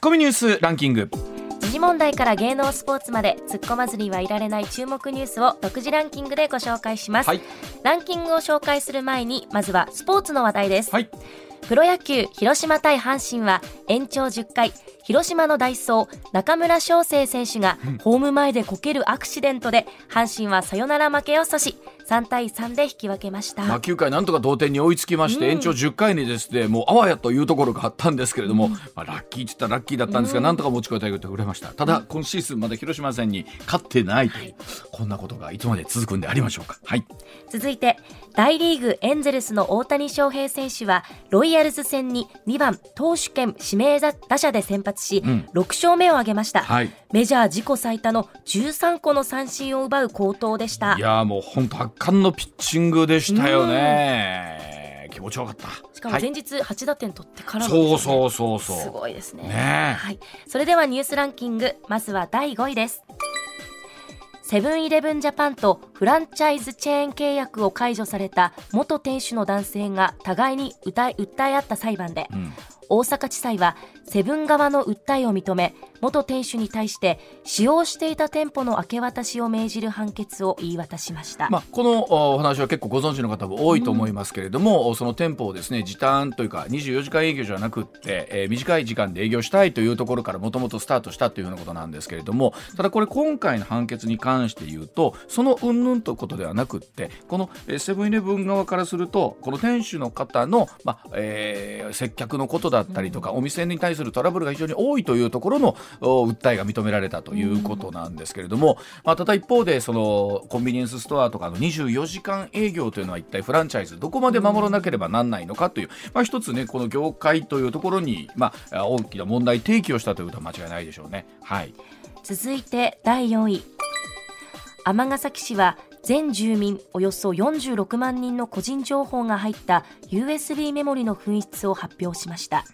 ッコミニュースランキング。時事問題から芸能スポーツまで突っ込まずにはいられない注目ニュースを独自ランキングでご紹介します、はい。ランキングを紹介する前にまずはスポーツの話題です、はい。プロ野球広島対阪神は延長10回。広島のダイソー中村翔成選手がホーム前でこけるアクシデントで阪神はサヨナラ負けを阻止3対3で引き分けました、まあ、9回なんとか同点に追いつきまして、延長10回にですねもうあわやというところがあったんですけれども、まあ、ラッキーって言ったらラッキーだったんですが、なんとか持ちこたえてくれました。ただ、今シーズンまだ広島戦に勝ってないという、こんなことがいつまで続くんでありましょうか。はい。続いて大リーグエンゼルスの大谷翔平選手はロイヤルズ戦に2番投手兼指名打者で先発し、ん。6勝目を挙げました、はい。メジャー自己最多の13個の三振を奪う好投でした。いやーもう本当圧巻のピッチングでしたよね。気持ちよかった。しかもはい。前日8打点取ってからの。そうそうそうそう。すごいですね。ね。えはい、それではニュースランキング。まずは第5位です。セブンイレブンジャパンとフランチャイズチェーン契約を解除された元店主の男性が互いに訴え訴え合った裁判で、ん大阪地裁はセブン側の訴えを認め元店主に対して使用していた店舗の明け渡しを命じる判決を言い渡しました、まあ、このお話は結構ご存知の方も多いと思いますけれども、その店舗をですね時短というか24時間営業じゃなくって、えー短い時間で営業したいというところからもともとスタートしたというようなことなんですけれどもただこれ今回の判決に関して言うとその云々ということではなくってこのえーセブンイレブン側からするとこの店主の方の、まあえー接客のことだだったりとか、お店に対するトラブルが非常に多いというところの訴えが認められたということなんですけれども、まあ、ただ一方でそのコンビニエンスストアとかの24時間営業というのは一体フランチャイズどこまで守らなければなんないのかという、まあ、一つねこの業界というところに、まあ、大きな問題提起をしたということは間違いないでしょうね。はい続いて第4位尼崎市は全住民およそ46万人の個人情報が入った USB メモリの紛失を発表しました。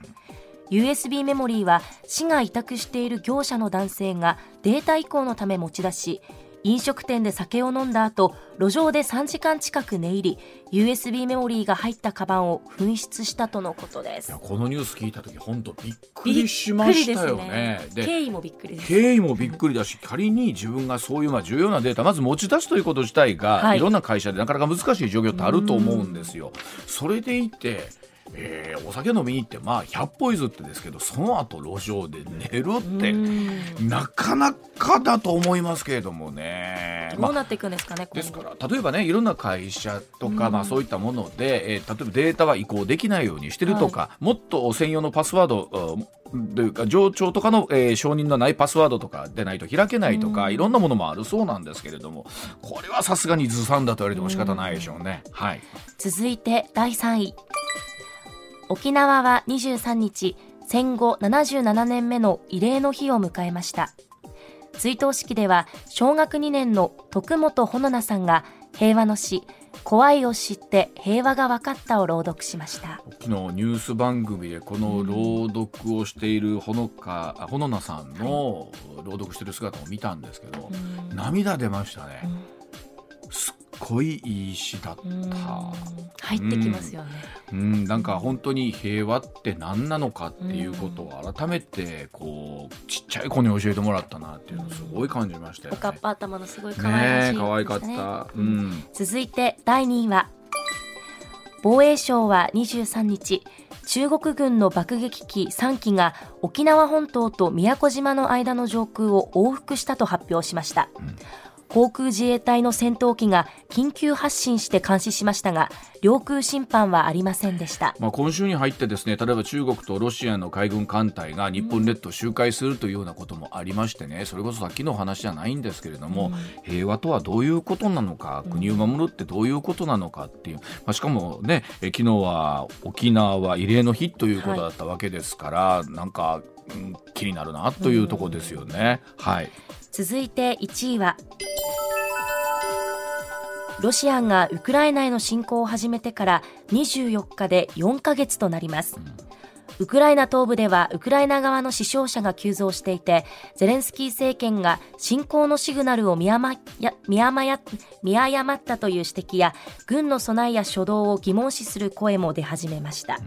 USB メモリーは市が委託している業者の男性がデータ移行のため持ち出し飲食店で酒を飲んだ後路上で3時間近く寝入り USB メモリーが入ったカバンを紛失したとのことです。このニュース聞いた時本当びっくりしましたよね。ね。経緯もびっくりです。経緯もびっくりだし仮に自分がそういうまあ重要なデータまず持ち出すということ自体が、はい。い、ろんな会社でなかなか難しい状況ってあると思うんですよ。それでいてえーお酒飲みに行ってまあ100歩譲ってですけどその後路上で寝るってなかなかだと思いますけれどもね。どうなっていくんですかね、です今後。から例えばねいろんな会社とか、まあ、そういったもので、えー例えばデータは移行できないようにしてるとか、もっと専用のパスワードうんというか上長とかの、えー承認のないパスワードとかでないと開けないとか、いろんなものもあるそうなんですけれどもこれはさすがにずさんだと言われても仕方ないでしょうね。はい、続いて第3位沖縄は23日戦後77年目の慰霊の日を迎えました。追悼式では小学2年の徳本穂菜さんが平和の詩怖いを知って平和が分かったを朗読しました。昨日ニュース番組でこの朗読をしているほのかあほのなさんの朗読してる姿を見たんですけど、涙出ましたね。すっごいいい詩だった。入ってきますよねうん、なんか本当に平和って何なのかっていうことを改めてこうちっちゃい子に教えてもらったなっていうのをすごい感じましたよね。おかっぱ頭のすごい可愛らしいねえ可愛かった。うん。続いて第2位は防衛省は23日中国軍の爆撃機3機が沖縄本島と宮古島の間の上空を往復したと発表しました、航空自衛隊の戦闘機が緊急発進して監視しましたが領空侵犯はありませんでした。まあ、今週に入ってですね例えば中国とロシアの海軍艦隊が日本列島を周回するというようなこともありましてねそれこそさっきのお話じゃないんですけれども、平和とはどういうことなのか国を守るってどういうことなのかっていう、まあ、しかもねえ昨日は沖縄は慰霊の日ということだったわけですから、なんか、うん気になるなというところですよね。はい続いて1位はロシアがウクライナへの侵攻を始めてから24日で4ヶ月となります、ウクライナ東部ではウクライナ側の死傷者が急増していて、ゼレンスキー政権が侵攻のシグナルを見誤や見誤や見誤ったという指摘や、軍の備えや初動を疑問視する声も出始めました。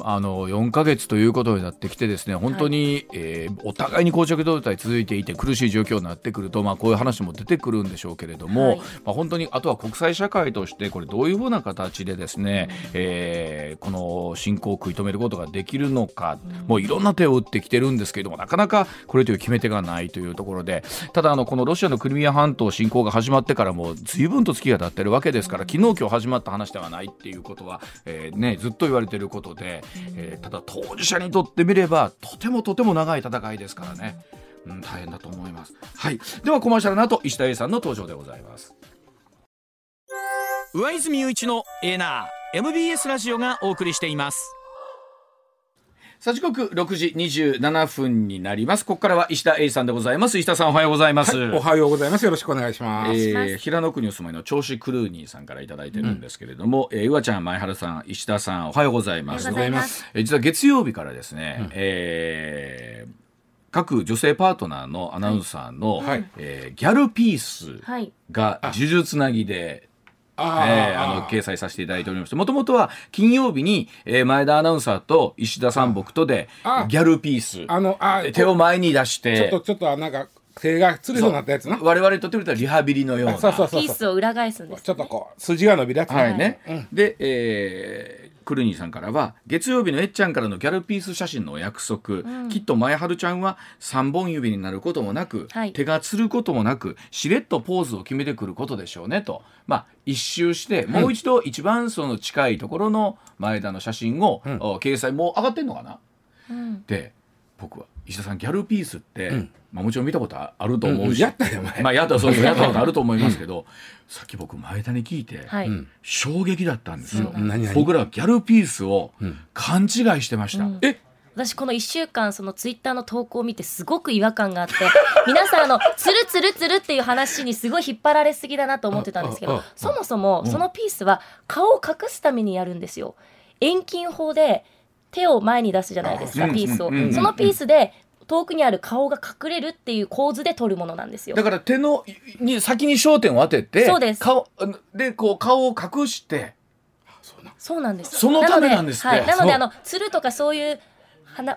あの4ヶ月ということになってきてですね本当に、えーお互いに膠着状態続いていて苦しい状況になってくると、まあ、こういう話も出てくるんでしょうけれども、はい。まあ、本当にあとは国際社会としてこれどういうふうな形でですね、えーこの侵攻を食い止めることができるるのか、もういろんな手を打ってきてるんですけれどもなかなかこれという決め手がないというところで。ただあのこのロシアのクリミア半島侵攻が始まってからも随分と月が経ってるわけですから昨日今日始まった話ではないっていうことは、えーね、ずっと言われてることで、えーただ当事者にとってみればとてもとても長い戦いですからね、うん、大変だと思います。はい、ではコマーシャルの後石田英さんの登場でございます。上泉雄一のエナー MBS ラジオがお送りしています。さあ時刻6時27分になります。ここからは石田英さんでございます。石田さんおはようございます。おはようございます。よろしくお願いします。えー平野区にお住まいの銚子クルーニーさんからいただいてるんですけれども、えーうわちゃん前原さん石田さんおはようございますおはようございます。えー実は月曜日からですね、えー各女性パートナーのアナウンサーの、はいえーギャルピースはい。が呪術つなぎであえーあの掲載させていただいておりまして。もともとは金曜日に、えー前田アナウンサーと石田さん僕とであギャルピース。あの、あ、手を前に出しちょってと、ちょっと、なんか、手がつりそうになったやつな。我々にとってみたらリハビリのような。そうそうそうそう。ピースを裏返すんです、ちょっとこう、筋が伸びるやつな。はいね、で、えークルニーさんからは月曜日のえっちゃんからのギャルピース写真のお約束、きっと前春ちゃんは3本指になることもなく、はい。手がつることもなくしれっとポーズを決めてくることでしょうねと、まあ、一周してもう一度一番その近いところの前田の写真を、お掲載もう上がってんのかな、うん。で僕は石田さんギャルピースって、まあ、もちろん見たことあると思うし、うんやったよ前 まあ、やったそうそうやったことあると思いますけど、さっき僕前田に聞いて、はい。衝撃だったんですよ、僕らギャルピースを勘違いしてました、うん。え？私この1週間そのツイッターの投稿を見てすごく違和感があって 皆さんあのつるつるつるっていう話にすごい引っ張られすぎだなと思ってたんですけどそもそもそのピースは顔を隠すためにやるんですよ。遠近法で手を前に出すじゃないですかあピースを。そのピースで遠くにある顔が隠れるっていう構図で撮るものなんですよ。だから手のに先に焦点を当ててそうです。顔でこう顔を隠して。そうなんです。そのためなんですはい、なのであのつるとかそういう話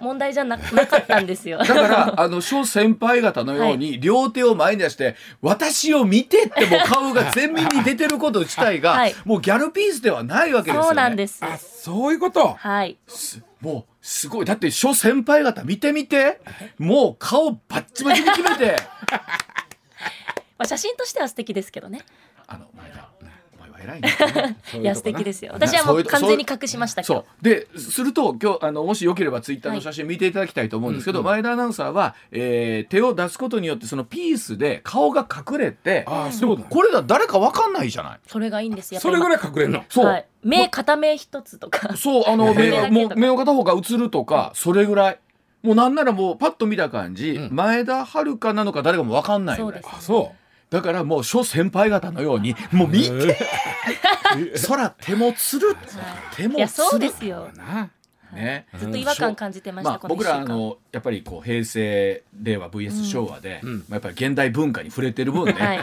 問題じゃななかったんですよ。だからあの諸先輩方のように両手を前に出して私を見てってもう顔が前面に出てること自体が、はい。もうギャルピースではないわけですよね。そうなんです。あ、そういうこと？はい。すもうすごい。だって諸先輩方見てみて。もう顔バッチバチに決めて。まあ、写真としては素敵ですけどね。あの前田偉いね いや素敵ですよ。私はもそう完全に隠しましたけそどう。ですると今日あのもしよければツイッターの写真見ていただきたいと思うんですけど、前田アナウンサーは、えー手を出すことによってそのピースで顔が隠れてあ、そういうことこれが誰かわかんないじゃない？それがいいんですよそれぐらいい隠れるの？そう、はい、目片目一つとか。そうあの 目もう目の片方が映るとかそれぐらい。もうなんならもうパッと見た感じ、前田遥なのか誰かもわかんないぐらい。そうですあ、そだからもう諸先輩方のようにもう見て空手もつる、手い。やもつる。そうですよ。ね。ずっと違和感感じてました、まあ、僕らあのやっぱりこう平成令和 VS 昭和で、まあ、やっぱり現代文化に触れてる分ね、はい。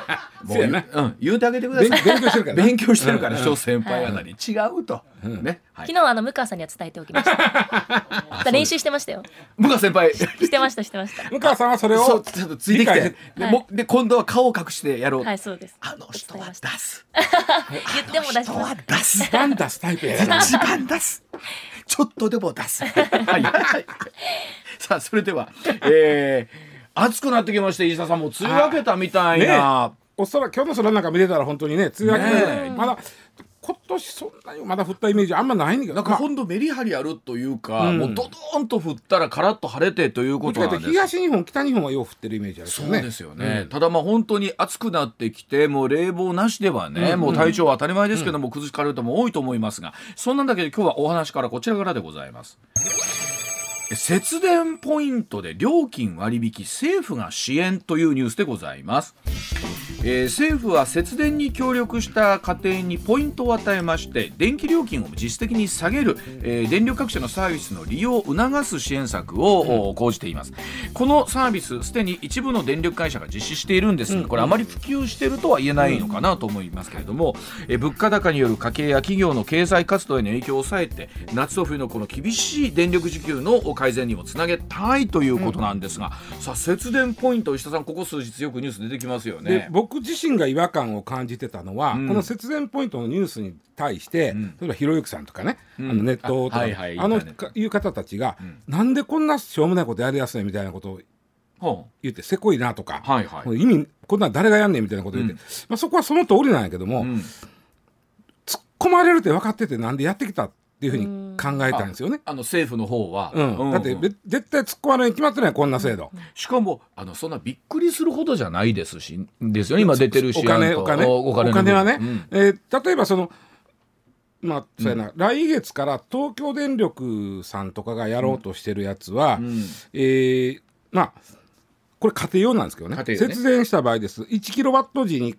もそうやな。うん、言うてあげてください。勉勉強してるからな。勉強してるから諸先輩方に。違うと、ね、はい。昨、日あの向川さんには伝えておきました。練習してましたよ。向川先輩。してましてましたしてました。向川さんはそれを。ちょっとついてきて。理解で,、はいもで今度は顔を隠してやろう、はいそうです。あの人は出す。言っても出し人は出す。一番出すタイプやな。一番出す。ちょっとでも出す。はい。はいさあ、それでは、えー、暑くなってきまして、石田さんも梅雨明けたみたいな。おそらく今日の空なんか見れたら本当にね、梅雨明けねえまだ、今年そんなにまだ降ったイメージあんまないんだけど。なんかほんとメリハリあるというか、うんもうドドーンと降ったらカラッと晴れてということなんです。東日本、北日本はよう降ってるイメージあるね。そうですよね、ただまあ本当に暑くなってきてもう冷房なしではね、もう体調は当たり前ですけども、崩しかれる人も多いと思いますがそんなんだけど今日はお話からこちらからでございます節電ポイントで料金割引政府が支援というニュースでございます。えー政府は節電に協力した家庭にポイントを与えまして電気料金を実質的に下げる、えー電力各社のサービスの利用を促す支援策を、お講じています。このサービスすでに一部の電力会社が実施しているんです。がこれあまり普及しているとは言えないのかなと思いますけれども、えー物価高による家計や企業の経済活動への影響を抑えて夏と冬のこの厳しい電力需給の改善にもつなげたいということなんですが、さあ節電ポイント石田さんここ数日よくニュース出てきますよでね。僕自身が違和感を感じてたのは、ん。この節電ポイントのニュースに対して、例えばひろゆきさんとかね、ん。あのネットとか、あはいはいあのいう方たちが、なんでこんなしょうもないことやりやすいみたいなことをほ言ってせこいなとか、はいはい。意味こんなん誰がやんねんみたいなこと言って、うん。まあ、そこはその通りなんやけども、ううん。突っ込まれるって分かっててなんでやってきたっていうふうに考えたんですよね。あの政府の方は、うん。だってべ絶対突っ込まれに決まってないこんな制度。しかもあのそんなびっくりするほどじゃないですしですよね。今出てるしお金お金。おお金はね、うん。えー例えばそのまあそうやな、来月から東京電力さんとかがやろうとしてるやつは、うん。えーまあこれ家庭用なんですけどね。ね。節電した場合です。1キロワット時に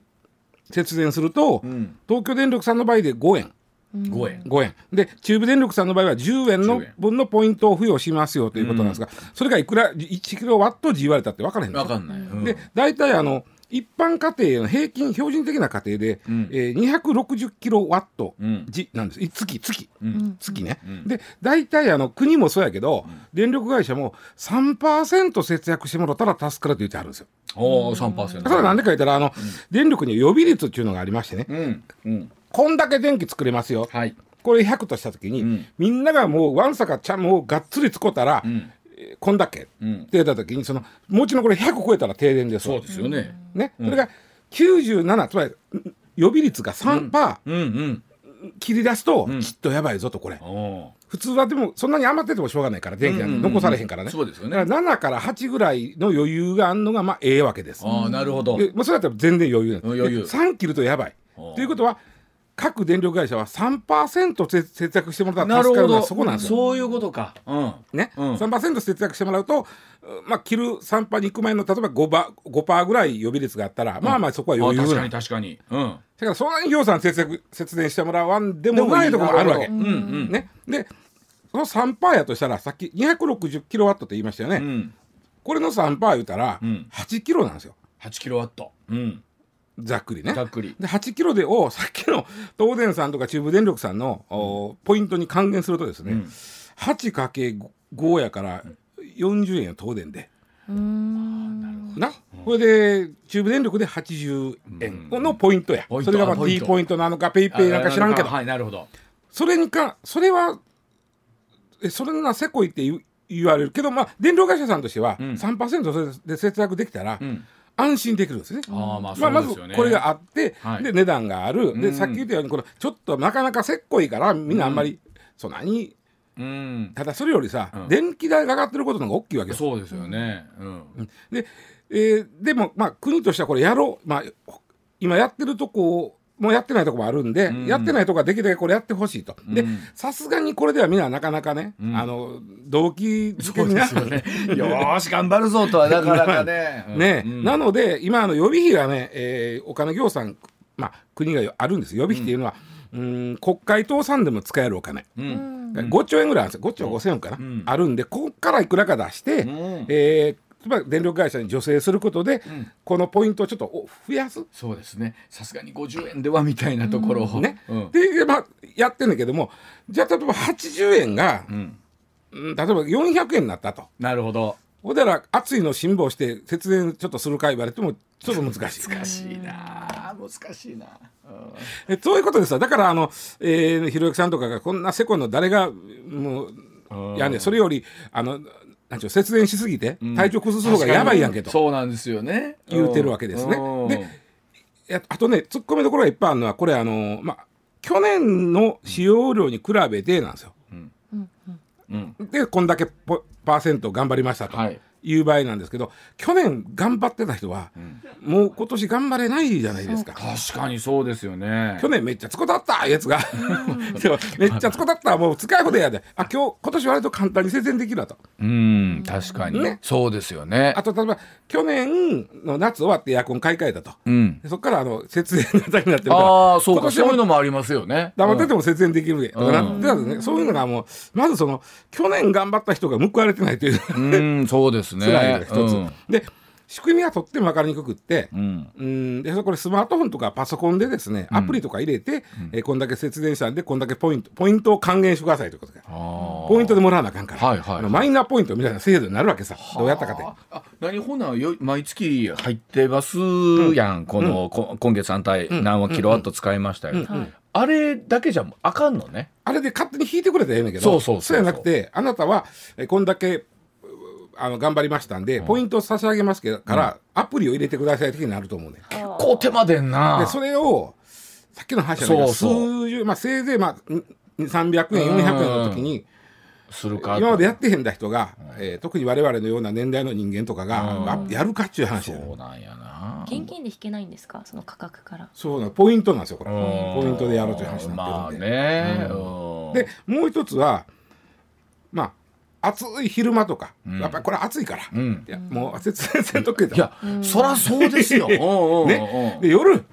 節電すると、ん。東京電力さんの場合で5円5円。5円。で中部電力さんの場合は10円の10円分のポイントを付与しますよということなんですが、それがいくら1キロワット時言われたって分からへんんですよわかんない、うん。で大体あの一般家庭の平均標準的な家庭で、ん。えー、260キロワットうん。時なんです、い月月、ん。月ね、ん。で大体あの国もそうやけど、電力会社も3%節約してもらったら助かると言ってあるんですよ。おお3%それはなんでか言ったらあの、電力に予備率っていうのがありましてね、うん。うんこんだけ電気作れますよ、はい。これ100とした時に、ん。みんながもうわんさかちゃんもうがっつり使ったら、ん。えーこんだけ、うん。って言った時にそのもちろんこれ100超えたら停電ですわ。そうですよね。ね、それが97つまり予備率が3%、うんうん。切り出すと、きっとやばいぞとこれ。普通はでもそんなに余っててもしょうがないから電気なんて残されへんからね、そうですよね。だから7から8ぐらいの余裕があるのがまあええわけです。ああなるほど。で、まあ、それだったら全然余裕なんです。うん余裕。で3切るとやばい。ということは各電力会社は3%節節約してもらったら助かるのはそこなんですよ。そういうことか。うん。ね、うん。3%節約してもらうと、うまあ、切る3パーに行く前の例えば 5%, パー5パーぐらい予備率があったら、まあまあそこはあ余裕な。確かに確かに。うん。だからそんなに業さん節約節電してもらわんでもないところがあるわけ。うんうん。ね、でその3%やとしたらさっき260キロワットって言いましたよね、うん。これの3%言うたらん。8キロなんですよ。8キロワット。うんざっくりね。ざっくり。で8キロでを さっきの東電さんとか中部電力さん。の、おポイントに還元するとですね、8×5 やから40円よ東電で。な。これで中部電力で80円のポイントや、ポイント。それがまああポイン D トポイントなのかペイペイなんか知らんけど。はいなるほど。それにかそれはえそれなせこいって言われる。けどまあ電力会社さんとしてはん。3%それで節約できたら、ん安心できるんですね。ああまあまあ、まずこれがあって、はい。で値段がある、でうん。さっき言ったようにこのちょっとなかなかせっこいからみんなあんまり、そんなにうん。ただそれよりさ、うん。電気代が上がってることの方が大きいわけよ。そうですよね。うん。で,、えーでもまあ国としてはこれやろう、まあ、今やってるとこもうやってないとこもあるんで、ん。やってないとこはできるだけこれやってほしいと。でうん。さすがにこれではみんななかなかね、ん。あの動機づけになですよね。よーし頑張るぞとはなかなかね。ね、うん。なので今あの予備費がね、えーお金業さん、まあ、国があるんです。予備費っていうのは、うん、国会倒産でも使えるお金、うん。5兆円ぐらいあるんですよ。5兆5000円かな、ん。あるんでここからいくらか出して、ん。えーつまり電力会社に助成することで、このポイントをちょっとお増やす。そうですね。さすがに50円ではみたいなところを。ね。うん。で、まあ、やってんだけどもじゃあ例えば80円が、うん。うん例えば400円になったと。なるほど。ほんだら暑いの辛抱して節電ちょっとするか言われてもちょっと難しい。難しいな。難しいな。えそういうことですよだからあの、えー、ひろゆきさんとかがこんなせこいの誰がもうやんねん。それよりあのなんちゅう節電しすぎて体調崩す方がやばいやんけと、そうなんですよね。言うてるわけですね。うん。でやあとね突っ込みどころがいっぱいあるのはこれあのまあ去年の使用量に比べてなんですよ。うん。でこんだけポパーセント頑張りましたと、はいいう場合なんですけど去年頑張ってた人は、もう今年頑張れないじゃないですか。確かにそうですよね。去年めっちゃつこだったやつが。でもめっちゃつこだったもう使いほどやで。あ今日今年割と簡単に節電できるわと。うん確かに、ね。そうですよね。あと例えば去年の夏終わってエアコン買い替えたと、うん。でそこからあの節電型になってるからああそうか今年はそういうのもありますよね。黙ってても節電できるで、とかなうんってたんですね。そういうのがもうまずその去年頑張った人が報われてないという。うんうんそうですね。辛いのが一つ、うん。で仕組みはとっても分かりにくくって、うん。うん。でこれスマートフォンとかパソコンでですねアプリとか入れて、えーこんだけ節電したんでこんだけポイントポイントを還元してくださいということで。ポイントでもらわなあかんから、はいはい。あのマイナポイントみたいな制度になるわけさ。どうやったかで。あ何ほなよ毎月入ってますやん、この、こ今月3体何話キロワット使いましたよ、あれだけじゃあかんのね。あれで勝手に引いてくれたらええねんけど。そうそうそうそう。じゃなくてあなたはえこんだけうあの頑張りましたんで、ポイントを差し上げますけどから、アプリを入れてください的になると思うねん。結構手間でんな。でそれをさっきの話じゃないけどそうそう。数十まあせいぜいまあん300円400円の時にするか。今までやってへんだ人が、えー特に我々のような年代の人間とかが、まあやるかっちゅう話やそうなんやな。現金で引けないんですか？その価格から。そうなの。ポイントなんですよこれ。うん。ポイントでやろうという話になってるんで、まあね、うん。でもう一つはまあ暑い昼間とか、やっぱりこれ暑いから、んいやもう節電せんとくけどいや、そらそうですよ。ね、で夜、う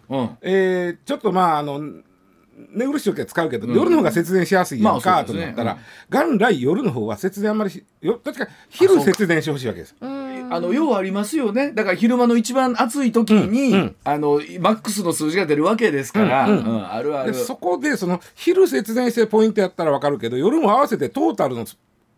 えーちょっとまああの寝苦しい時は使うけど、夜の方が節電しやすいやんまかと思ったら、元来夜の方は節電あんまりしよどっちか昼節電してほしいわけです。あのようありますよねだから昼間の一番暑い時に、あのマックスの数字が出るわけですから、うんうんあるあるでそこでその昼節電してポイントやったら分かるけど夜も合わせてトータルの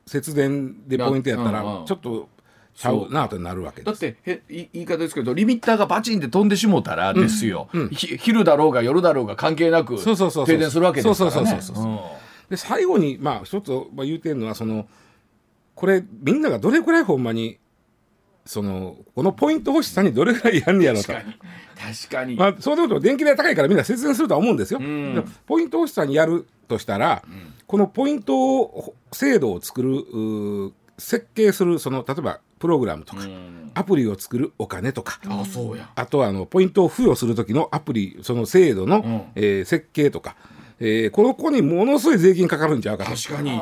節電でポイントやったらうんうん。ちょっとちゃうなとなるわけです。だってへい言い方ですけどリミッターがバチンって飛んでしもたらですよ、ひ昼だろうが夜だろうが関係なくそうそうそうそう。停電するわけですからね。で最後にまあ一つまあ言うてるのはそのこれみんながどれくらいほんまにそのこのポイント欲しさにどれくらいやんねやろと。確。かに。確かに、まあ、そういうこと電気代高いからみんな節電するとは思うんですよ。ん。でもポイント欲しさにやるとしたら、このポイントを制度を作る設計するその例えばプログラムとか、ん。アプリを作るお金とか、あそうや。あとはあのポイントを付与する時のアプリその制度の、ん。えー設計とか、えーこの子にものすごい税金かかるんちゃうかと。確かに。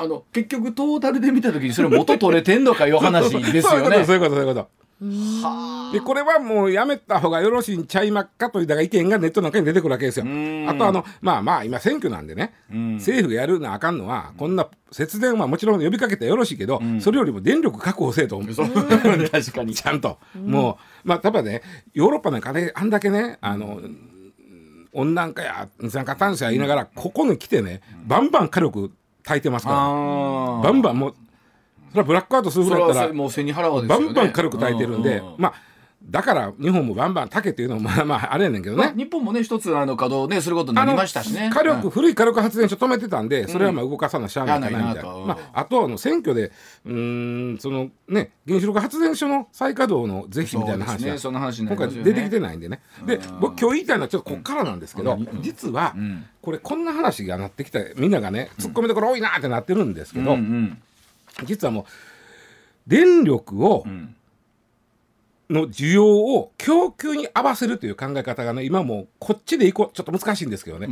あの結局トータルで見た時にそれ元取れてんのかいう話ですそういうことよねそういうことそういうこと。でこれはもうやめた方がよろしいんちゃいまっかというだから意見がネットなんかに出てくるわけですよ。ん。あとあのまあまあ今選挙なんでね、政府がやるなあかんのはこんな節電はもちろん呼びかけてよろしいけど、それよりも電力確保せえと思う。確かに。ちゃんと、もうまあ例えばねヨーロッパなんかねあんだけねあの温暖化や二酸化炭素や言いながら、ここに来てねバンバン火力焚いてますから。あバンバンもうそれはブラックアウトするぐらいだったらはもう背に腹はですバンバン火力焚いてるんで、ううまあだから日本もバンバン炊けっていうのも まあまああれやねんけどね。まあ日本もね一つあの稼働ねすることになりましたしね。火力、古い火力発電所止めてたんで、それはまあ動かさなしゃあないかなみたいな。しゃあないな。とまあ、あとはあの選挙で、うーん、そのね、原子力発電所の再稼働の是非みたいな話が、ねその話にな今回出てきてないんでね。で、僕今日言いたいのはちょっとこっからなんですけど、実は、これこんな話がなってきた、みんながね、突っ込みどころ多いなってなってるんですけど、うんうん実はもう電力を、の需要を供給に合わせるという考え方がね今もうこっちでいこう。ちょっと難しいんですけどね,、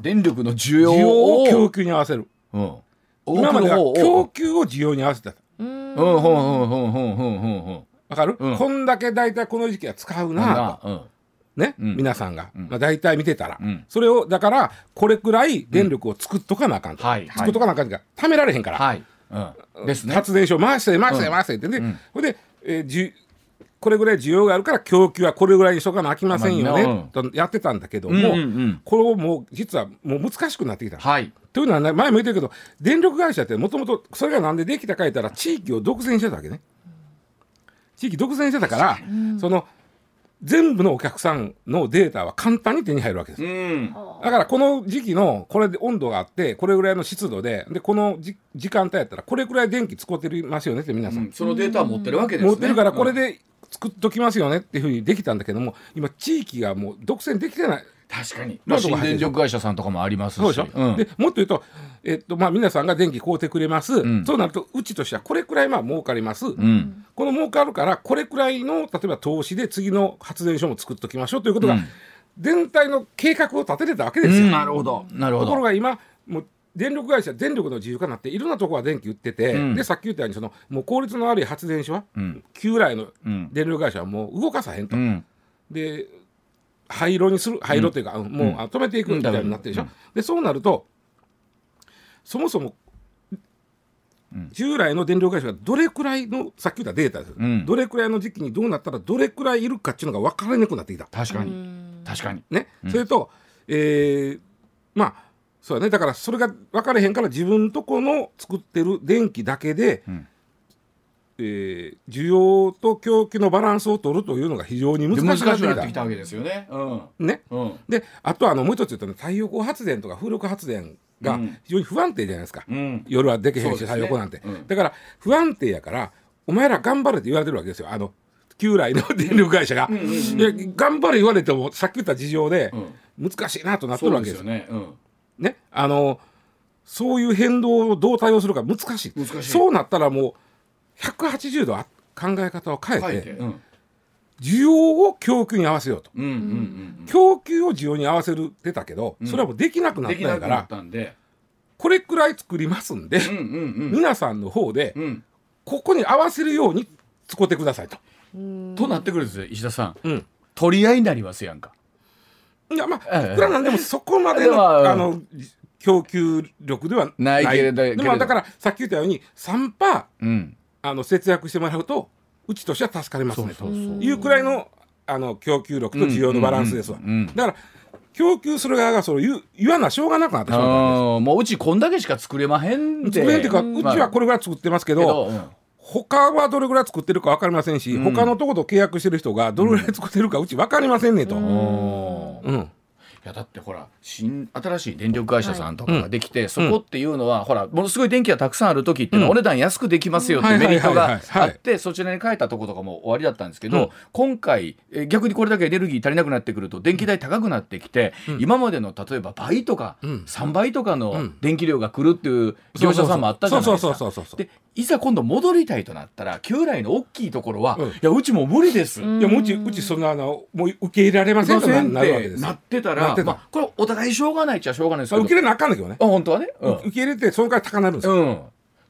電力の需要を供給に合わせる、うん、今までは供給を需要に合わせてた。うんほほほほわかる、うん、こんだけ大体この時期は使うな、ね、うん、皆さんが、まあ、大体見てたら、それをだからこれくらい電力を作っとかなあかんと、はい、作っとかなあかんがためられへんから、はい、ですね。発電所回して回して回してってね、ん。ほいで、えーじゅこれぐらい需要があるから供給はこれぐらいにしとかなあきませんよまあね、とやってたんだけども、うんうんうん。これをもう実はもう難しくなってきた。はい。というのは、ね、前も言ってるけど電力会社ってもともとそれがなんでできたか言ったら地域を独占してたわけね。地域独占してたから、その全部のお客さんのデータは簡単に手に入るわけです。うん。だからこの時期のこれで温度があってこれぐらいの湿度ででこのじ時間帯やったらこれぐらい電気使ってますよねって皆さん、そのデータは持ってるわけですね。持ってるからこれで作っときますよねっていうふうにできたんだけども今地域がもう独占できてない確かに、まあ新電力会社さんとかもありますし。そうでしょ、うん。でもっと言うと、えっとまあ、皆さんが電気買うてくれます、ん。そうなるとうちとしてはこれくらいまあ儲かります、うん。この儲かるからこれくらいの例えば投資で次の発電所も作っときましょうということが、うん。全体の計画を立てれたわけですよ。なるほど。なるほところどが今もう電力会社電力の自由化になっていろんなところは電気売ってて、うん。でさっき言ったようにそのもう効率の悪い発電所は、うん。旧来のうん電力会社はもう動かさへんと、うん。で廃炉にする廃炉というか、うん。もう、う止めていくみたいになってるでしょ、うん。でそうなるとそもそもうん。従来の電力会社がどれくらいのさっき言ったデータです、うん。どれくらいの時期にどうなったらどれくらいいるかっていうのが分からなくなってきた。確かに。確かに。ね、それと、えーまあそうだね。だからそれが分かれへんから自分とこの作ってる電気だけで、んえー需要と供給のバランスを取るというのが非常にで難しくなってきたわけですよね。うん。ね、うん。であとはあのもう一つ言うとね太陽光発電とか風力発電がうん。非常に不安定じゃないですか、うん。夜はできへんし、ね。太陽光なんて、うん。だから不安定やからお前ら頑張れって言われてるわけですよ。あの旧来の電力会社が、頑張れ言われてもさっき言った事情で難しいなとなってるわけですよね。うん。ね、あのそういう変動をどう対応するか難しい。難しい。そうなったらもう180度あ考え方を変えて需要を供給に合わせようと。うんうん供給を需要に合わせるってたけど、ん。それはもうできなくうなんったからこれくらい作りますんで、うんうん皆さんの方でここに合わせるように使ってくださいと。となってくるんですよ石田さん。うん。取り合いになりますやんか。いやまあええ。いくらなんでもそこまでのあの供給力ではない。けれどでけれど。もだからさっき言ったように3%パー。うんあの節約してもらうとうちとしては助かりますねと。そうそうそう。いうくらいのあの供給力と需要のバランスですわ。うんうんうんうん。だから供給する側がそれ言う言わなしょうがなくなってしまったわけです。あーもううちこんだけしか作れまへんで。作れんっていうか、まあ。うちはこれぐらい作ってますけど、けどうん。他はどれぐらい作ってるか分かりませんし、他のとこと契約してる人がどれぐらい作ってるかうち分かりませんねと。おーうん。いやだってほら新新しい電力会社さんとかができて、そこっていうのは、ほらものすごい電気がたくさんある時っていうのはお値段安くできますよっていうメリットがはいはい。はいはいあってそちらに変えたとことかも終わりだったんですけど、うん。今回え逆にこれだけエネルギー足りなくなってくると電気代高くなってきて、今までの例えば倍とか、ん。3倍とかのん。電気量が来るっていう業者さんもあったじゃないですそうか。そうそうそうそうでいざ今度戻りたいとなったら旧来の大きいところは、うん。いやうちもう無理です。いやもううちうちそんなあのもう受け入れられませんとななるわけですよ。なってたなってまあ、これお互いしょうがないっちゃしょうがないですけど。まあ受け入れなあかんだけどね、あ本当はね、うん。受け入れてそのくらい高なるんですよ、うん、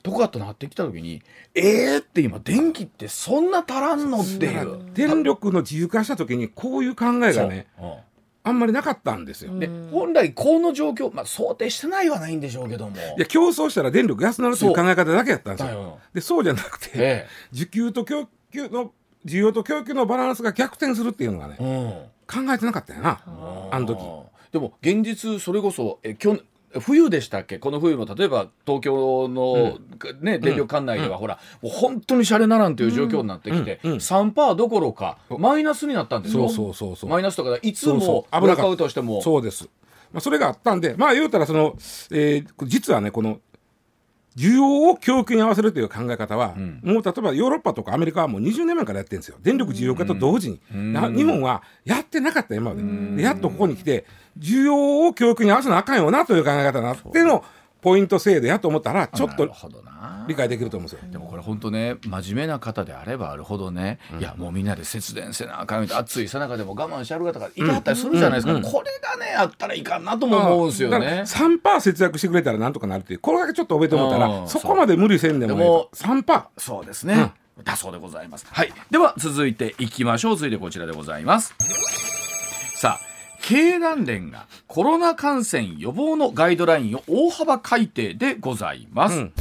とかとなってきた時にえーって今電気ってそんな足らんのっていう。電力の自由化した時にこういう考えがねあんまりなかったんですよ、うんで本来この状況、まあ、想定してないはないんでしょうけども。いや競争したら電力安なるという考え方だけやったんですよ。でそうじゃなくて、え需給と供給の需要と供給のバランスが逆転するっていうのがね。えうん考えてなかったよなあの時。でも現実それこそえ去年冬でしたっけ？この冬も例えば東京の、ね、電力管内では、ほらもう本当にシャレならんという状況になってきて、うん。うん。3%どころかマイナスになったんですよ。そうそうそうそう。マイナスとかいつもうブラックアウトしても。そうです、まあ、それがあったんでまあ言うたらその、えー実はねこの需要を供給に合わせるという考え方は、もう例えばヨーロッパとかアメリカはもう20年前からやってるんですよ。電力需要化と同時に、な日本はやってなかった今まで。でやっとここに来て需要を供給に合わせなあかんよなという考え方になってのポイント制度やと思ったらちょっとなるほどな理解できると思うんですよ。でもこれ本当ね真面目な方であればあるほどね、いやもうみんなで節電せなあかんみたいな暑いさなかでも我慢してある方がいてはったりするじゃないですか、これがねあったらいかんなとも思うんですよね。3%節約してくれたらなんとかなるっていうこれだけちょっと覚えてもらったうん。らそこまで無理せんでもいいでもと3%そうですね、だそうでございます。はい、では続いていきましょう。続いてこちらでございます。さあ経団連がコロナ感染予防のガイドラインを大幅改定でございます。うん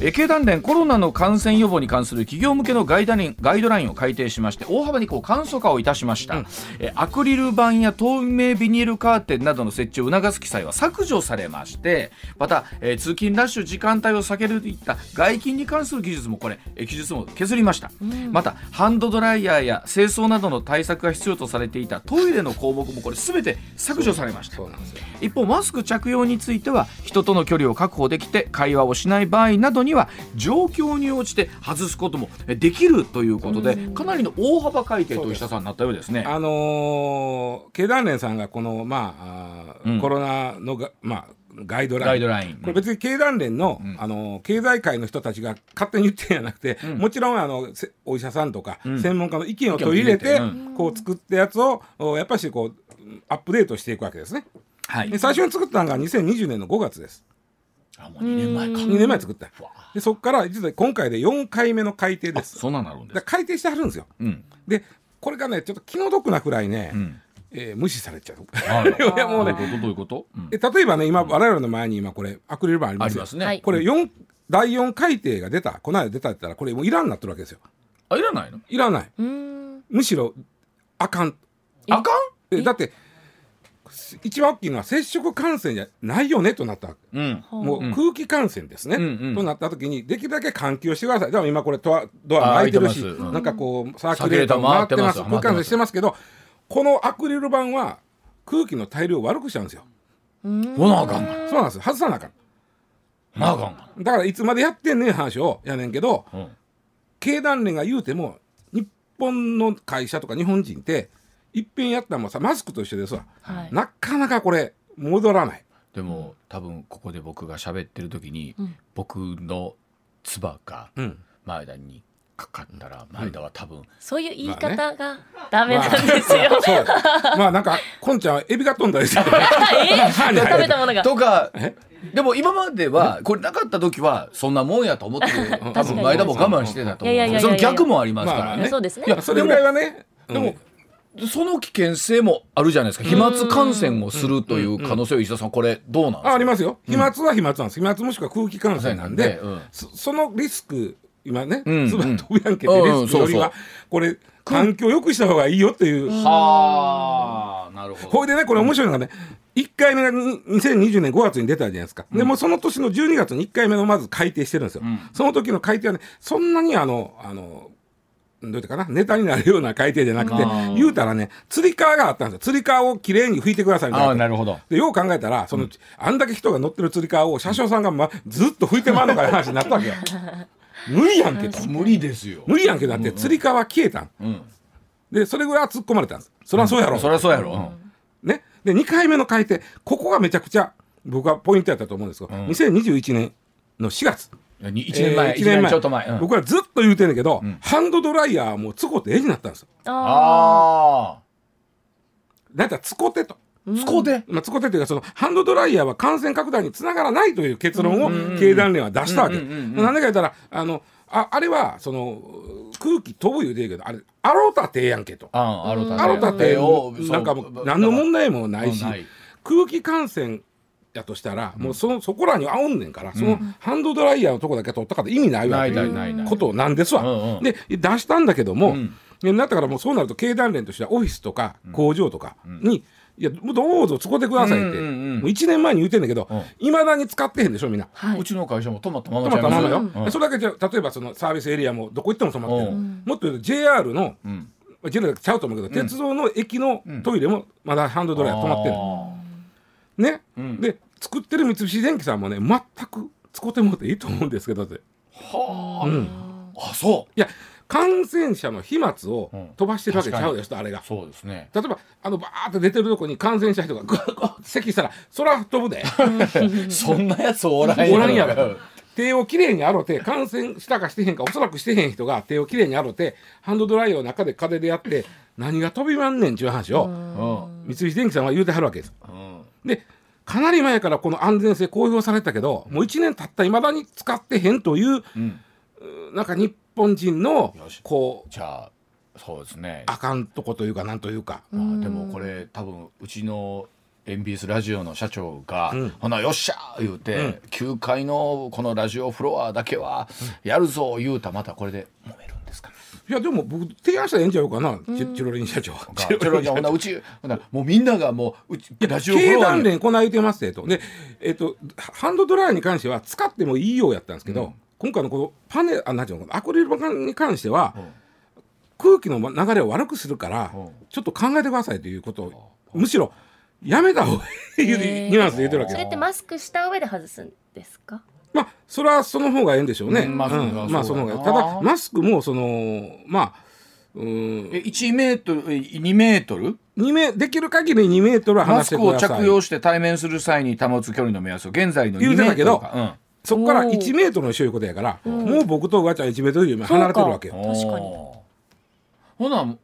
え経団連コロナの感染予防に関する企業向けのガイドラインガイドラインを改定しまして大幅にこう簡素化をいたしました、えアクリル板や透明ビニールカーテンなどの設置を促す記載は削除されましてまた、え通勤ラッシュ時間帯を避けるといった外勤に関する技術もこれえ記述も削りました、またハンドドライヤーや清掃などの対策が必要とされていたトイレの項目もこれ全て削除されました、一方マスク着用については人との距離を確保できて会話をしない場合などにには状況に応じて外すこともえできるということで、かなりの大幅改定と石田さんになったようですね。あのー経団連さんがこの、まああーうん。コロナのが、まあ、ガイドライン。ガイン。これ別に経団連の,、あのー経済界の人たちが勝手に言ってんじゃなくて、もちろんあのせお医者さんとか、ん。専門家の意見を取り入れてこう作ったやつをおやっぱしこうアップデートしていくわけですね。はい。で最初に作ったのが2020年の5月です。あもう2年前か。2年前作ったでそこから実は今回で4回目の改定です。そんなんなるんです。改定してはるんですよ。うん。でこれがねちょっと気の毒なくらいね、うん。えー無視されちゃう。いやもうねどういうこと？どういうこと？うんえ例えばね今我々の前に今これアクリル板ありますよありますね。はいこれ4第4改定が出たこの間出たって言ったらこれもういらんなってるわけですよあいらないの？いらないうーんむしろあかんあかん？えだって一番大きいのは接触感染じゃないよねとなったうん。もう空気感染ですね、うんうん。となった時にできるだけ換気をしてください。でも今これドアドアも開いてるしうん。なんかこうサーキュレーターも回ってます。空気感染してます。けどこのアクリル板は空気の大量を悪くしちゃうんですよ。ほなあかんが。そうなんです。外さなあかん。なあかん。が。だからいつまでやってんねん話をやねんけどうん。経団連が言うても日本の会社とか日本人っていっぺんやったらもうさマスクと一緒ですわ、はい。なかなかこれ戻らない。でも多分ここで僕が喋ってる時に、うん。僕の唾がうん。前田にかかったら前田は多分、そういう言いまあ方がダメなんですよ。そう。まあなんかこんちゃんはエビが飛んだりして え？食べたものが。とかえ？でも今まではこれなかった時はそんなもんやと思って多分前田も我慢してたと思うその逆もありますからね。まあまあね。そうですね。いやそれぐらいはね。でも、その危険性もあるじゃないですか。飛沫感染をするという可能性は石田さんこれどうなんですか？あありますよ。飛沫は飛沫なんです。飛沫もしくは空気感染なんで、うん。そそのリスク今ねうんつば飛ぶやんけってうんリスクよりは、うんこれ環境を良くした方がいいよっていう、はあなるほほいでねこれ面白いのがね1回目がに2020年5月に出たじゃないですか、でもその年の12月に1回目のまず改定してるんですよ、ん。その時の改定はねそんなにあのあのどういうかな？ネタになるような改定じゃなくて言うたらねつり革があったんですよ。つり革をきれいに拭いてくださいみたいなああなるほど。でよう考えたらその、あんだけ人が乗ってるつり革を車掌さんが、ま、ずっと拭いてまうのかいう話になったわけよ。無理やんけと。無理ですよ。無理やんけだってつり革消えたん。うん。でそれぐらいは突っ込まれたんです。そりゃそうやろ、そりゃそうやろね、で2回目の改定ここがめちゃくちゃ僕はポイントやったと思うんですけど、うん。2021年の4月1年前えー1年ちょっと前。うん。僕はずっと言うてんねんけど、ん。ハンドドライヤーもつこて絵になったんですよ。ああだいたいつこてと。あそこでまあ、つこてというかそのハンドドライヤーは感染拡大につながらないという結論を経団連は出したわけ。うんうんうんうん。なんでか言ったらあのああれはその空気飛ぶ言うてるけどあれアロタテやんけと。ああアロタテ。アロタテをなんかもう何の問題もないしうんない。空気感染やとしたら、もうそのそこらに合うんねんから、そのハンドドライヤーのとこだけ取ったから意味ないわけ。ないことなんですわ。で出したんだけども、うん。でなったからもうそうなると経団連としてはオフィスとか工場とかに、いやもうどうぞ使ってくださいって、うんうんうん。もう1年前に言うてんだけどうん。いま、未だに使ってへんでしょみんな。はい。うちの会社も止まったまま止まったままよ、うん。それだけじゃ例えばそのサービスエリアもどこ行っても止まってる、うん。もっと言うと JR のうん。まあ JR ちゃうと思うけど、鉄道の駅のトイレもまだハンドドライヤー止まってる、ね、うん。で作ってる三菱電機さんもね全く使ってもらっていいと思うんですけどってはあ、うん。あそいや感染者の飛沫をうん。飛ばしてるわけちゃうですとあれが。うそうですね。例えばあのバーって出てるとこに感染者人がグッグッ咳したらそら飛ぶで。そんなやつおらんおらんやろ。手をきれいに洗って感染したかしてへんかおそらくしてへん人が手をきれいに洗ってハンドドライヤーを中で風でやって何が飛びまんねんちゅう話をうん。三菱電機さんは言うてはるわけです。うんでかなり前からこの安全性公表されたけどもう1年経ったいまだに使ってへんといううん。なんか日本人のよし。こうじゃあそうですね。あかんとこというかなんというか。まあでもこれ多分うちの NBS ラジオの社長がうん「ほなよっしゃ!」言うて、うん。9階のこのラジオフロアだけはやるぞ言うたらまたこれで揉めるんですかね。いやでも僕提案したらええんちゃうかな、チチロリン社長。チロリンじゃあほなうちもうみんながもううちラジオフ経団連こないてますってと。で、えっとハンドドライヤーに関しては使ってもいいようやったんですけど、今回のこのパネルあなんていうのアクリル板に関しては、空気の流れを悪くするから、うん。ちょっと考えてくださいということをむしろやめた方がいいニュアンスで言ってるわけそれですってマスクした上で外すんですか？まあそれはその方がええんでしょうね、うんまあそうまあその方がただマスクもそのまあうんえ1メートルえ2メートル？2メできる限り2メートルは離しマスクをてください。着用して対面する際に保つ距離の目安を現在の2言うてメートルたけどか。うん。そこからおー。1メートルの一緒いうことやから、もう僕とおばちゃん1メートル以上離れてるわけよ。確かに。ほな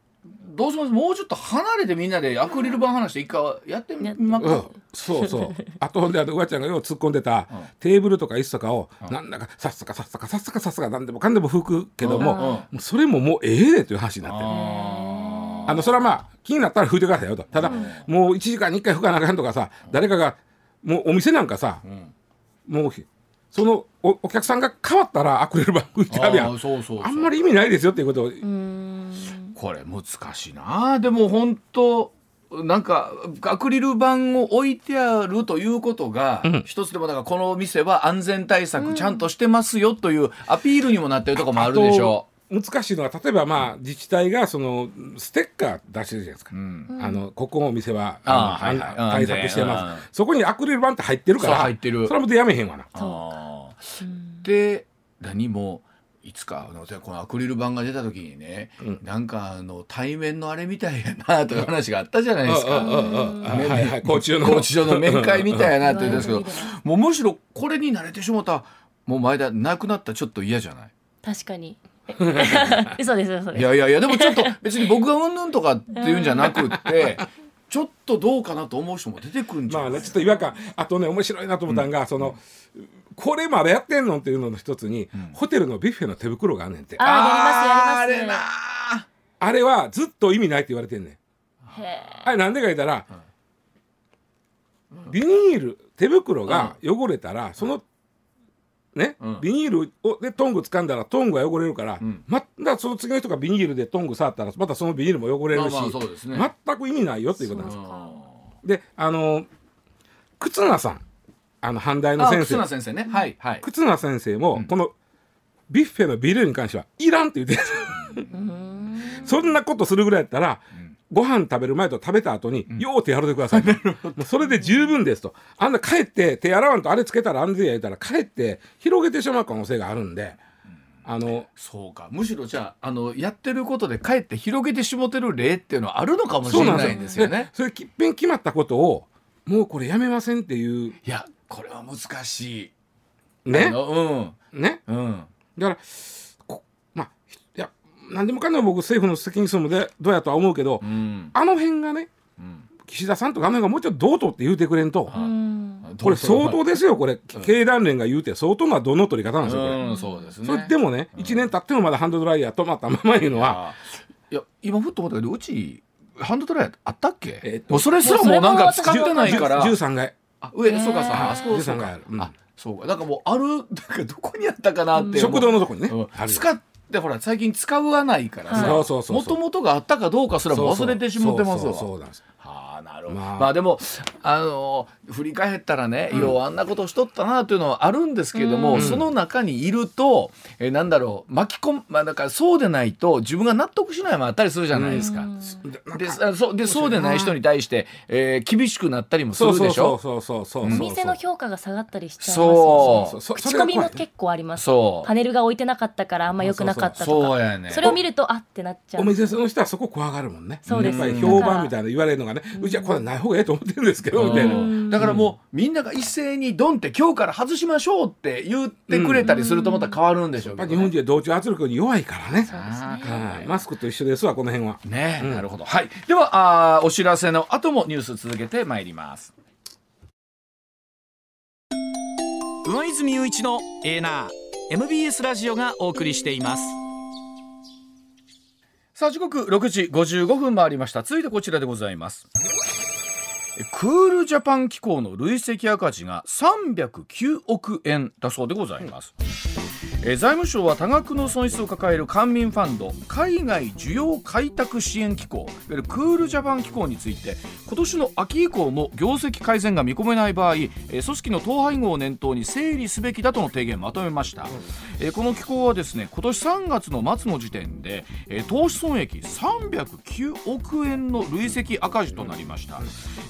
どうします？もうちょっと離れてみんなでアクリル板離して一回やってみますかうん、そうそう。あとほんであのおばちゃんがよう突っ込んでた、テーブルとか椅子とかを、なんだかさっさかさっさかさっさかさっさかなんでもかんでも拭くけども、それももうええでという話になってる。ああのそれはまあ気になったら拭いてくださいよと。ただ、もう1時間に1回拭かなあかんとかさ誰かがもうお店なんかさ、もうそのおお客さんが変わったらアクリル板拭いてあるやんあーそうそうそうあんまり意味ないですよっていうことを、うんこれ難しいな。でも本当なんかアクリル板を置いてあるということが、一つでもだからこの店は安全対策ちゃんとしてますよというアピールにもなってるところもあるでしょあと難しいのは例えばまあ自治体がそのステッカー出してるじゃないですか、う。うん。あのここのお店はあーあのはいはい。あ対策して安ます、全そこにアクリル板って入ってるからそう入ってるそれはもうやめへんわなで何もいつかあのこのアクリル板が出た時にね、なんかあの対面のあれみたいやなという話があったじゃないですか。うんうんうんうん。ねはいはい交通の。面会みたいやなって言うんですけどうん。もうむしろこれに慣れてしもたもう前田なくなったらちょっと嫌じゃない？確かに。嘘です嘘です。いやいやいやでもちょっと別に僕がうんぬんとかっていうんじゃなくって ちょっとどうかなと思う人も出てくるんじゃない？まあねちょっと違和感。あとね面白いなと思ったのが、そのこれまでやってんのっていうのの一つに、ホテルのビュッフェの手袋があんねんて。ああーやりますやります。あれなれはずっと意味ないって言われてんねん。へあれなんでか言ったら、ビニール手袋が汚れたら、そのね、うん。ビニールをでトング掴んだらトングが汚れるから、ん。またその次の人がビニールでトング触ったらまたそのビニールも汚れるし、まあね。全く意味ないよっていうことなんです。あであの忽那さんあの阪大のあ先生。忽那先生ね。はいはい。忽那先生も、このビュッフェのビールに関してはいらんって言ってるそんなことするぐらいやったら、ご飯食べる前と食べた後に、よう手洗ってください、もうそれで十分ですと。あんな帰って手洗わんとあれつけたら安全や言ったら帰って広げてしまう可能性があるんで、あのそうか。むしろじゃああのやってることでかえって広げてしもてる例っていうのはあるのかもしれないんですよね。それきっぺん決まったことをもうこれやめませんっていういやこれは難しい。ね？あのねうん。うん。だからこまあひいや何でもかんでも僕政府の責任数もでどうやとは思うけど、うん。あの辺がねうん。岸田さんとかあの辺がもうちょっとどうとって言うてくれんと、ーうん。これ相当ですよこれ。経団連が言うて相当などの取り方なんですよこれ、うんそうですね。それでもね、1年経ってもまだハンドドライヤー止まったままいうのは、あいや今ふっと思ったけどうちハンドドライヤーあったっけ？えっともうそれすらもうなんか使ってないから。13階あ上そうかさあそこ13そうか。うん。あそうか。なんかもうあるなんかどこにあったかなって食堂のとこにね、うん。使ってほら最近使わないからさそうそうそうもともとがあったかどうかすらも忘れてしもってますわ。そうそうそう。なんです。はあ。なるほどまあ。まあでもあの振り返ったらね、ようあんなことしとったなというのはあるんですけども、その中にいると、えーなんだろう巻き込むまあだからそうでないと自分が納得しないもあったりするじゃないですか。であそうでそうでない人に対して、えー厳しくなったりもすそうそうるでしょ。そうそうそうそうおそう。店の評価が下がったりしちゃいますそう。そう口コミも結構あります。そう。パネルが置いてなかったからあんま良くなかったとか。そうやね。それを見るとあってなっちゃう。お店の人はそこ怖がるもんね。そうです。評判みたいな言われるのがね。うちはこれない方がええと思ってるんですけどみたいなうんだからもうみんなが一斉にドンって今日から外しましょうって言ってくれたりするとまた変わるんでしょうけどねやっぱ日本人は同調圧力に弱いからねあーはいマスクと一緒ですわこの辺はね、なるほど。はい。ではあーお知らせの後もニュース続けてまいります。上泉雄一のエーナー MBS ラジオがお送りしていますさあ時刻6時55分回りました。続いてこちらでございます。クールジャパン機構の累積赤字が309億円だそうでございます。えー財務省は多額の損失を抱える官民ファンド海外需要開拓支援機構いわゆるクールジャパン機構について今年の秋以降も業績改善が見込めない場合、えー組織の統廃合を念頭に整理すべきだとの提言をまとめました、えーこの機構はですね今年3月の末の時点で、えー投資損益309億円の累積赤字となりました、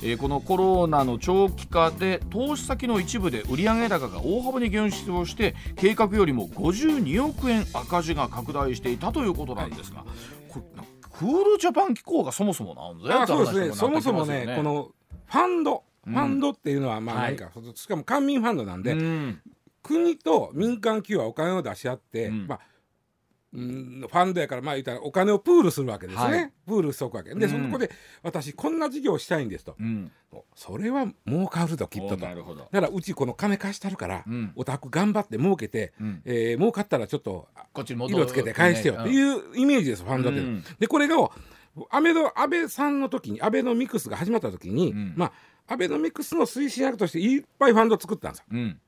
えーこのコロナの長期化で投資先の一部で売上高が大幅に減少をして計画よりも52億円赤字が拡大していたということなんですが、これクールジャパン機構がそもそもなんだよあそうですね。って話そもそもねこのファンドうん。ファンドっていうのはまあはい。何か、しかも官民ファンドなんで、うん。国と民間企業はお金を出し合って、うん。まあうんファンドやからまあ言ったらお金をプールするわけですね、はい。プールしとくわけ。で、うん。そこで私こんな事業をしたいんですと。うん。それは儲かるときっとと。おなるほど。だからうちこの金貸したるから、うん。お宅頑張って儲けて、うん。えー儲かったらちょっと色つけて返してよっていうイメージですファンドって。いうん。でこれが安倍の安倍さんの時にアベノミクスが始まった時に、うん。まあアベノミクスの推進役としていっぱいファンド作ったんですよ。うん。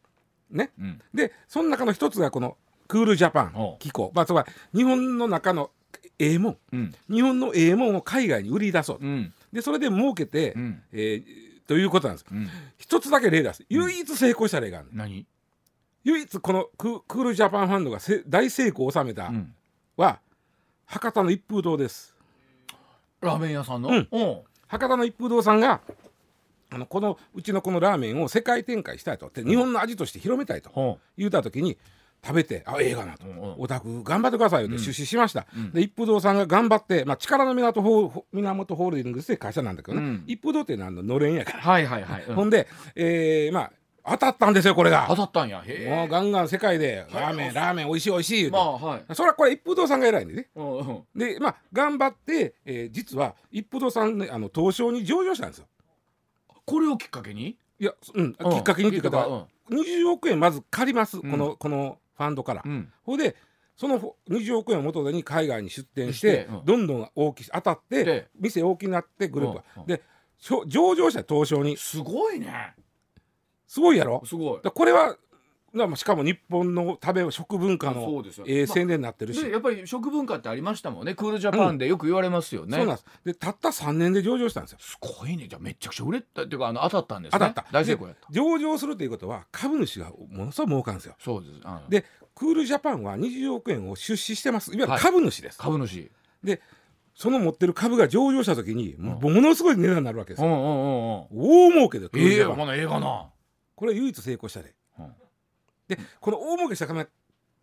ね、うん。でその中の一つがこのクールジャパおン機構、まあ、つまり日本の中のええもん。うん。日本のええもんを海外に売り出そう、うん。でそれで儲けて、うん。えーということなんです。うん。一つだけ例出す。唯一成功した例がある、何？唯一このククールジャパンファンドがせ大成功を収めたうん。は、博多の一風堂です。ラーメン屋さんの？博多の一風堂さんがあのこのうちのこのラーメンを世界展開したいと。で日本の味として広めたいとほ言うた時に食べてあええがなと。ううんうん。お宅頑張ってくださいよってうん。出資しました、うん。で一風堂さんが頑張って、まあ、力の源ホー源ホールディングスって会社なんだけどね、うん。一風堂ってあののれんやから、はいはいはい。うん。ほんで、えーまあ当たったんですよこれが。当たったんや。へもうガンガン世界でラーメンラーメン美味しい美味しい言うて、まあはい。それはこれ一風堂さんが偉いんでね。うんうん。でまあ頑張って、えー実は一風堂さんねあの東証に上場したんですよ。これをきっかけに？いや、うん、うん。きっかけにっていうか、きっか20億円まず借ります、うん。このこのファンドから。うん。でそのほ20億円を元手に海外に出店してうん。どんどん大きし当たってで店大きくなってグループが、うんうん。で上場した東証に。すごいね。すごいやろ？すごい。だこれはしかも日本の食べ食文化そのええ宣伝になってるし、でやっぱり食文化ってありましたもんね。クールジャパンでよく言われますよね、そうなんです。でたった3年で上場したんですよ。すごいね。じゃあめちゃくちゃ売れたっていうかあの当たったんですね。当たった。大成功やった。で上場するということは株主がものすごい儲かるんですよ。そうですでクールジャパンは20億円を出資してます。いわゆるはい。株主です、株主。でその持ってる株が上場した時にものすごい値段になるわけですよ、うんうんうんうん。大儲けでクールええジャパン。この映画な。これ唯一成功したで、うんでこの大儲けした金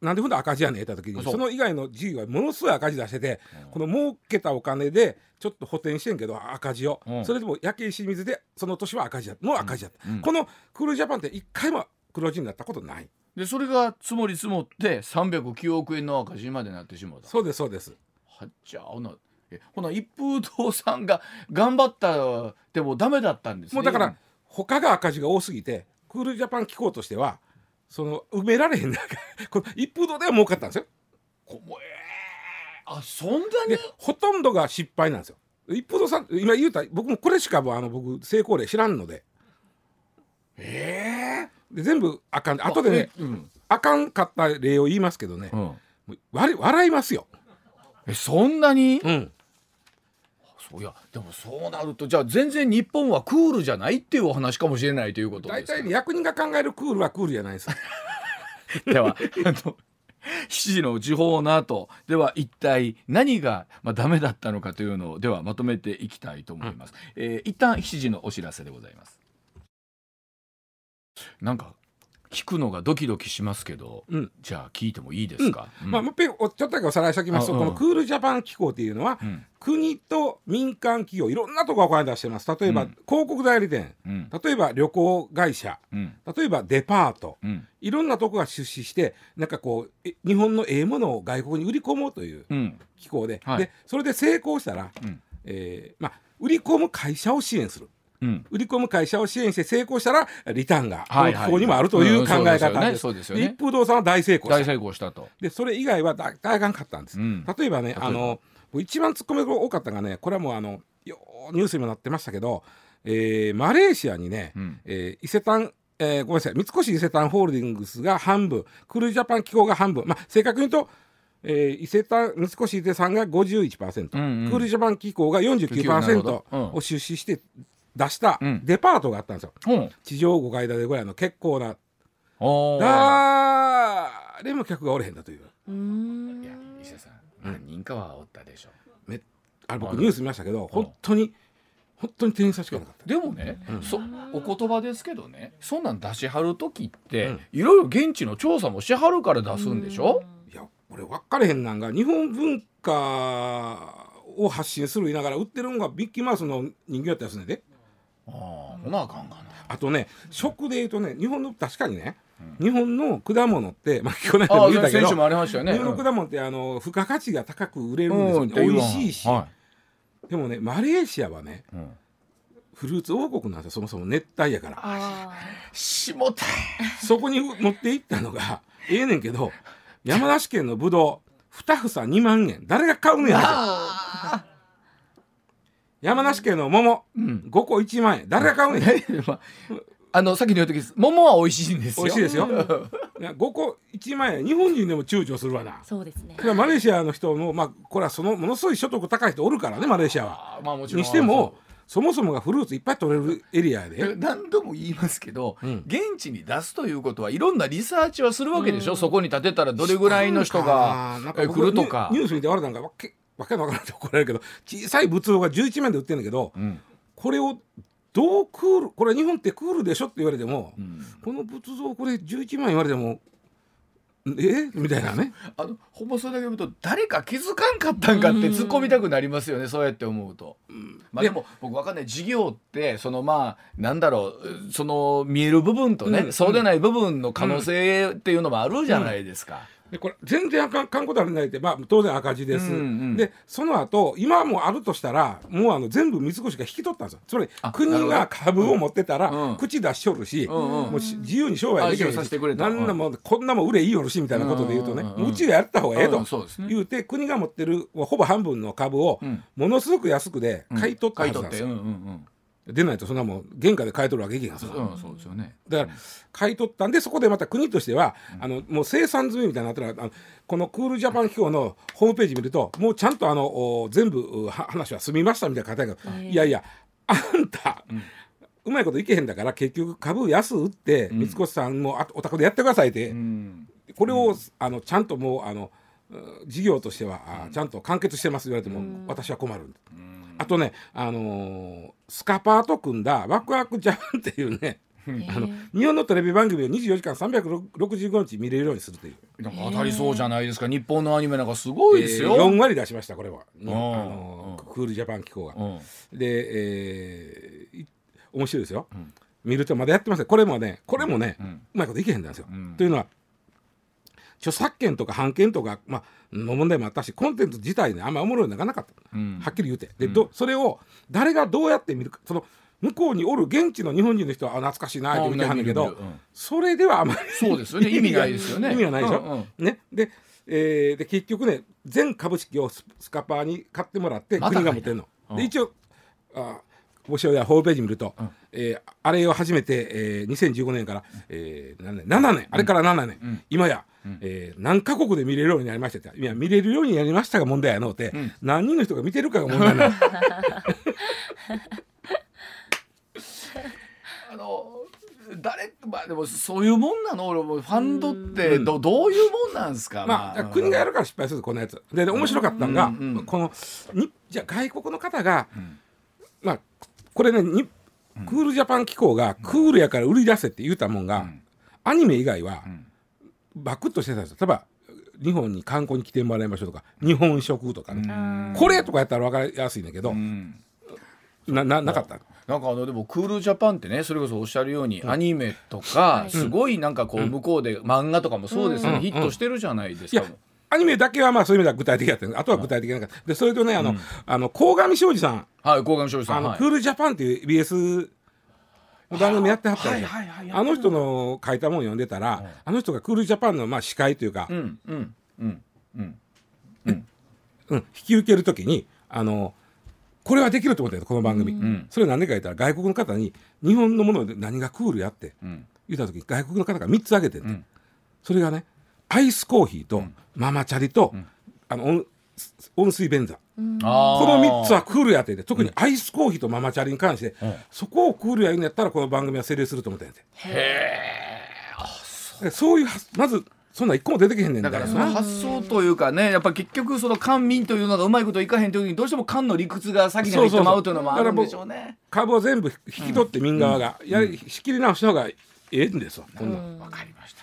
なんでほんと赤字やねん言った時に。その以外の事業はものすごい赤字出してて、うん。この儲けたお金でちょっと補填してんけど赤字を、うん。それでも焼け石水でその年は赤字や。の赤字やった、うん。このクールジャパンって一回も黒字になったことない。でそれが積もり積もって309億円の赤字までなってしまうた。そうですそうです。はっじゃあほな。えほな一風堂さんが頑張ったでもダメだったんですね。もうだから他が赤字が多すぎてクールジャパン機構としてはその埋められへんな この一風堂では儲かったんですよ。こもえー。あそんなに？でほとんどが失敗なんですよ。一風堂さん今言うた僕もこれしかあの僕成功例知らんので。えで全部あかん。え後でねうん。あかんかった例を言いますけどね、うん。笑いますよ、えそんなに？うん、いやでもそうなるとじゃあ全然日本はクールじゃないっていうお話かもしれないということですか？大体ね役人が考えるクールはクールじゃないです。ではあの7時の時報の後では一体何が、まあ、ダメだったのかというのをではまとめていきたいと思います、えー一旦7時のお知らせでございます。なんか聞くのがドキドキしますけど、うん。じゃあ聞いてもいいですか、うん。まあ、もう一遍おちょっとだけおさらいしておきますと、このクールジャパン機構っていうのは、うん。国と民間企業いろんなところがお金出してます。例えば、うん。広告代理店。うん。例えば旅行会社。うん。例えばデパート。うん。いろんなとこが出資してなんかこうえ日本のええものを外国に売り込もうといううん。機構で,、はい。でそれで成功したら、うん。えーまあ、売り込む会社を支援するうん。売り込む会社を支援して成功したらリターンがこはいはい。の機構にもあるという考え方です。一風堂さんは大成功大した。成功したと、でそれ以外は大大がんかったんです。うん。例えばねあの一番突っ込みが多かったのがねこれはもうあのニュースにもなってましたけど、えーマレーシアにね、うん。えー伊勢丹えーごめんなさい三越伊勢丹ホールディングスが半分クールジャパン機構が半分。まあ正確に言うと、えー伊勢丹三越伊勢丹が51%、うんうん。クールジャパン機構がなるほ49%ど。うん。を出資して出したうん。デパートがあったんですよ。う。ん地上5階建てぐらいの結構なおー。誰も客がおれへんだという。うーん。いや伊勢さん何人かはおったでしょ。めあ僕ニュース見ましたけど本当に本当に店員さんしかいなかった。でもね、そお言葉ですけどねそんなん出しはる時って、うん。いろいろ現地の調査もしはるから出すんでしょ、いや俺分かれへんなんが日本文化を発信する言いながら売ってるのがビッキーマウスの人形やったやつね。んでああほなあかんかな。あとね食で言うとね日本の確かにね、日本の果物ってまあ去年ああも言ったけど先週もありましたよね。日本の果物ってあの付加価値が高く売れるんですよ、う美味しいし、はでもねマレーシアはねいうん。フルーツ王国なんですよそもそも熱帯やから。あ下田そこに持って行ったのがええねんけど山梨県のぶどう2房2万円。誰が買うねん山梨県の桃うん。5個1万円。誰が買うねん まああのさっきの言う時です桃は美味しいんですよ。美味しいですよ。いや5個1万円。日本人でも躊躇するわな。ーそうですね。マレーシアの人のまあこれはそのものすごい所得高い人おるからねマレーシアは。あまあもちろん。にしてもそもそもがフルーツいっぱい取れるエリアやで何度も言いますけど、うん。現地に出すということはいろんなリサーチはするわけでしょ、そこに建てたらどれぐらいの人がなんかえ僕来るとか。ニュース見て俺なんかわけわからんって怒られるけど小さい仏像が11万で売ってるんだけどうん。これをどうクールこれ日本ってクールでしょって言われても、うん。この仏像これ11万言われてもえ？みたいなね。あのほんまそれだけ見ると誰か気づかんかったんかって突っ込みたくなりますよね、そうやって思うと。まあ、でも僕わかんない事業ってそのまあなんだろうその見える部分とね、うん。そうでない部分の可能性っていうのもあるじゃないですか。でこれ全然あかんかんことあるないって、まあ、当然赤字です、うんうん。でその後今もあるとしたらもうあの全部三越が引き取ったんですよ。つまりあ国が株を持ってたら、うん。口出しとるし、うんうんもうし自由に商売できるあ自由にさせてくれとなんなもんこんなもん売れいいよるしみたいなことで言うとね、うんうんうん。うんうちがやった方がええと、言うて国が持ってるほぼ半分の株をうん。ものすごく安くで買い取ったんですよ、うんうんでないとそんなもん原価で買い取るわけいけへんそうですよね。だから買い取ったんでそこでまた国としては、あのもう生産済みみたいになってるあのこのクールジャパン機構のホームページ見るともうちゃんとあのお全部話は済みましたみたいな書いてあるけど、へえ。いやいやあんた、うまいこといけへんだから結局株安売って、ん。三越さんもあお宅でやってくださいって、うん。これを、あのちゃんともうあのう事業としては、あちゃんと完結してます言われても、私は困る。あとね、あのースカパーと組んだワクワクジャパンっていうね、あの日本のテレビ番組を24時間365日見れるようにするという、なんか当たりそうじゃないですか。日本のアニメなんかすごいですよ。えー4割出しましたこれは、ん。あのークールジャパン機構が。うん。で、えーい面白いですよ、見るとまだやってますねこれもねこれもね、うん。まいこといけへんなんですよ。ん。というのは著作権とか版権とか、まあの問題もあったしコンテンツ自体ねあんまおもろいのがなかった、うん。はっきり言うて。で、どそれを誰がどうやって見るかその向こうにおる現地の日本人の人はあ懐かしいなって見てはんねんけど、うん。それではあまりそうですよね。意味ないですよね。意味がないでしょ、うん。うんね。で,、えーで結局ね全株式をススカパーに買ってもらって国が持ってんの、うん。で一応あもしやホームページ見ると、えーあれを始めて、えー2015年から、えー何年？7年。あれから7年、今や、えー何カ国で見れるようになりましたって。いや見れるようになりましたが問題やのうて、何人の人が見てるかが問題なの。あの誰まあでもそういうもんなの？俺もファンドってど,、どういうもんなんですか？まあ、国がやるから失敗するこんなやつ。でで面白かったのが、うんうんこのにじゃあ外国の方が、まあこれねにクールジャパン機構がクールやから売り出せって言うたもんが、アニメ以外は、バクッとしてたんですよ。例えば日本に観光に来てもらいましょうとか日本食とかね、これとかやったら分かりやすいんだけど、うん。なななかった？なんかあのでもクールジャパンってねそれこそおっしゃるようにアニメとかすごいなんかこう向こうで漫画とかもそうですよねヒットしてるじゃないですか。アニメだけはまあそういう意味では具体的だったあとは具体的なかったでそれとねあの、あの鴻上庄司さん。はい、鴻上庄司さあん。はい。のクールジャパンっていう BS の番組やってはったんであの人の書いたもん読んでたら、あの人がクールジャパンのまあ司会というか、うんうんうんうん。うん、引き受けるときにあのこれはできると思ったよこの番組、それなんでか言ったら外国の方に日本のもので何がクールやってうん。言った時に外国の方が3つ挙げてんて、ん。それがねアイスコーヒーとママチャリと、あの温温水便座ここの3つはクールやってて特にアイスコーヒーとママチャリに関して、そこをクールや言うんやったらこの番組は成立すると思ったんやて。へそう。いうはまずそんな一個も出てけへんねんだからそのな発想というかねやっぱ結局その官民というのがうまいこといかへんという時にどうしても官の理屈が先に入ってまうというのもあるんでしょうね。株を全部引き取って民側が、やり仕切り直した方がええんですわ、こんなん。わかりました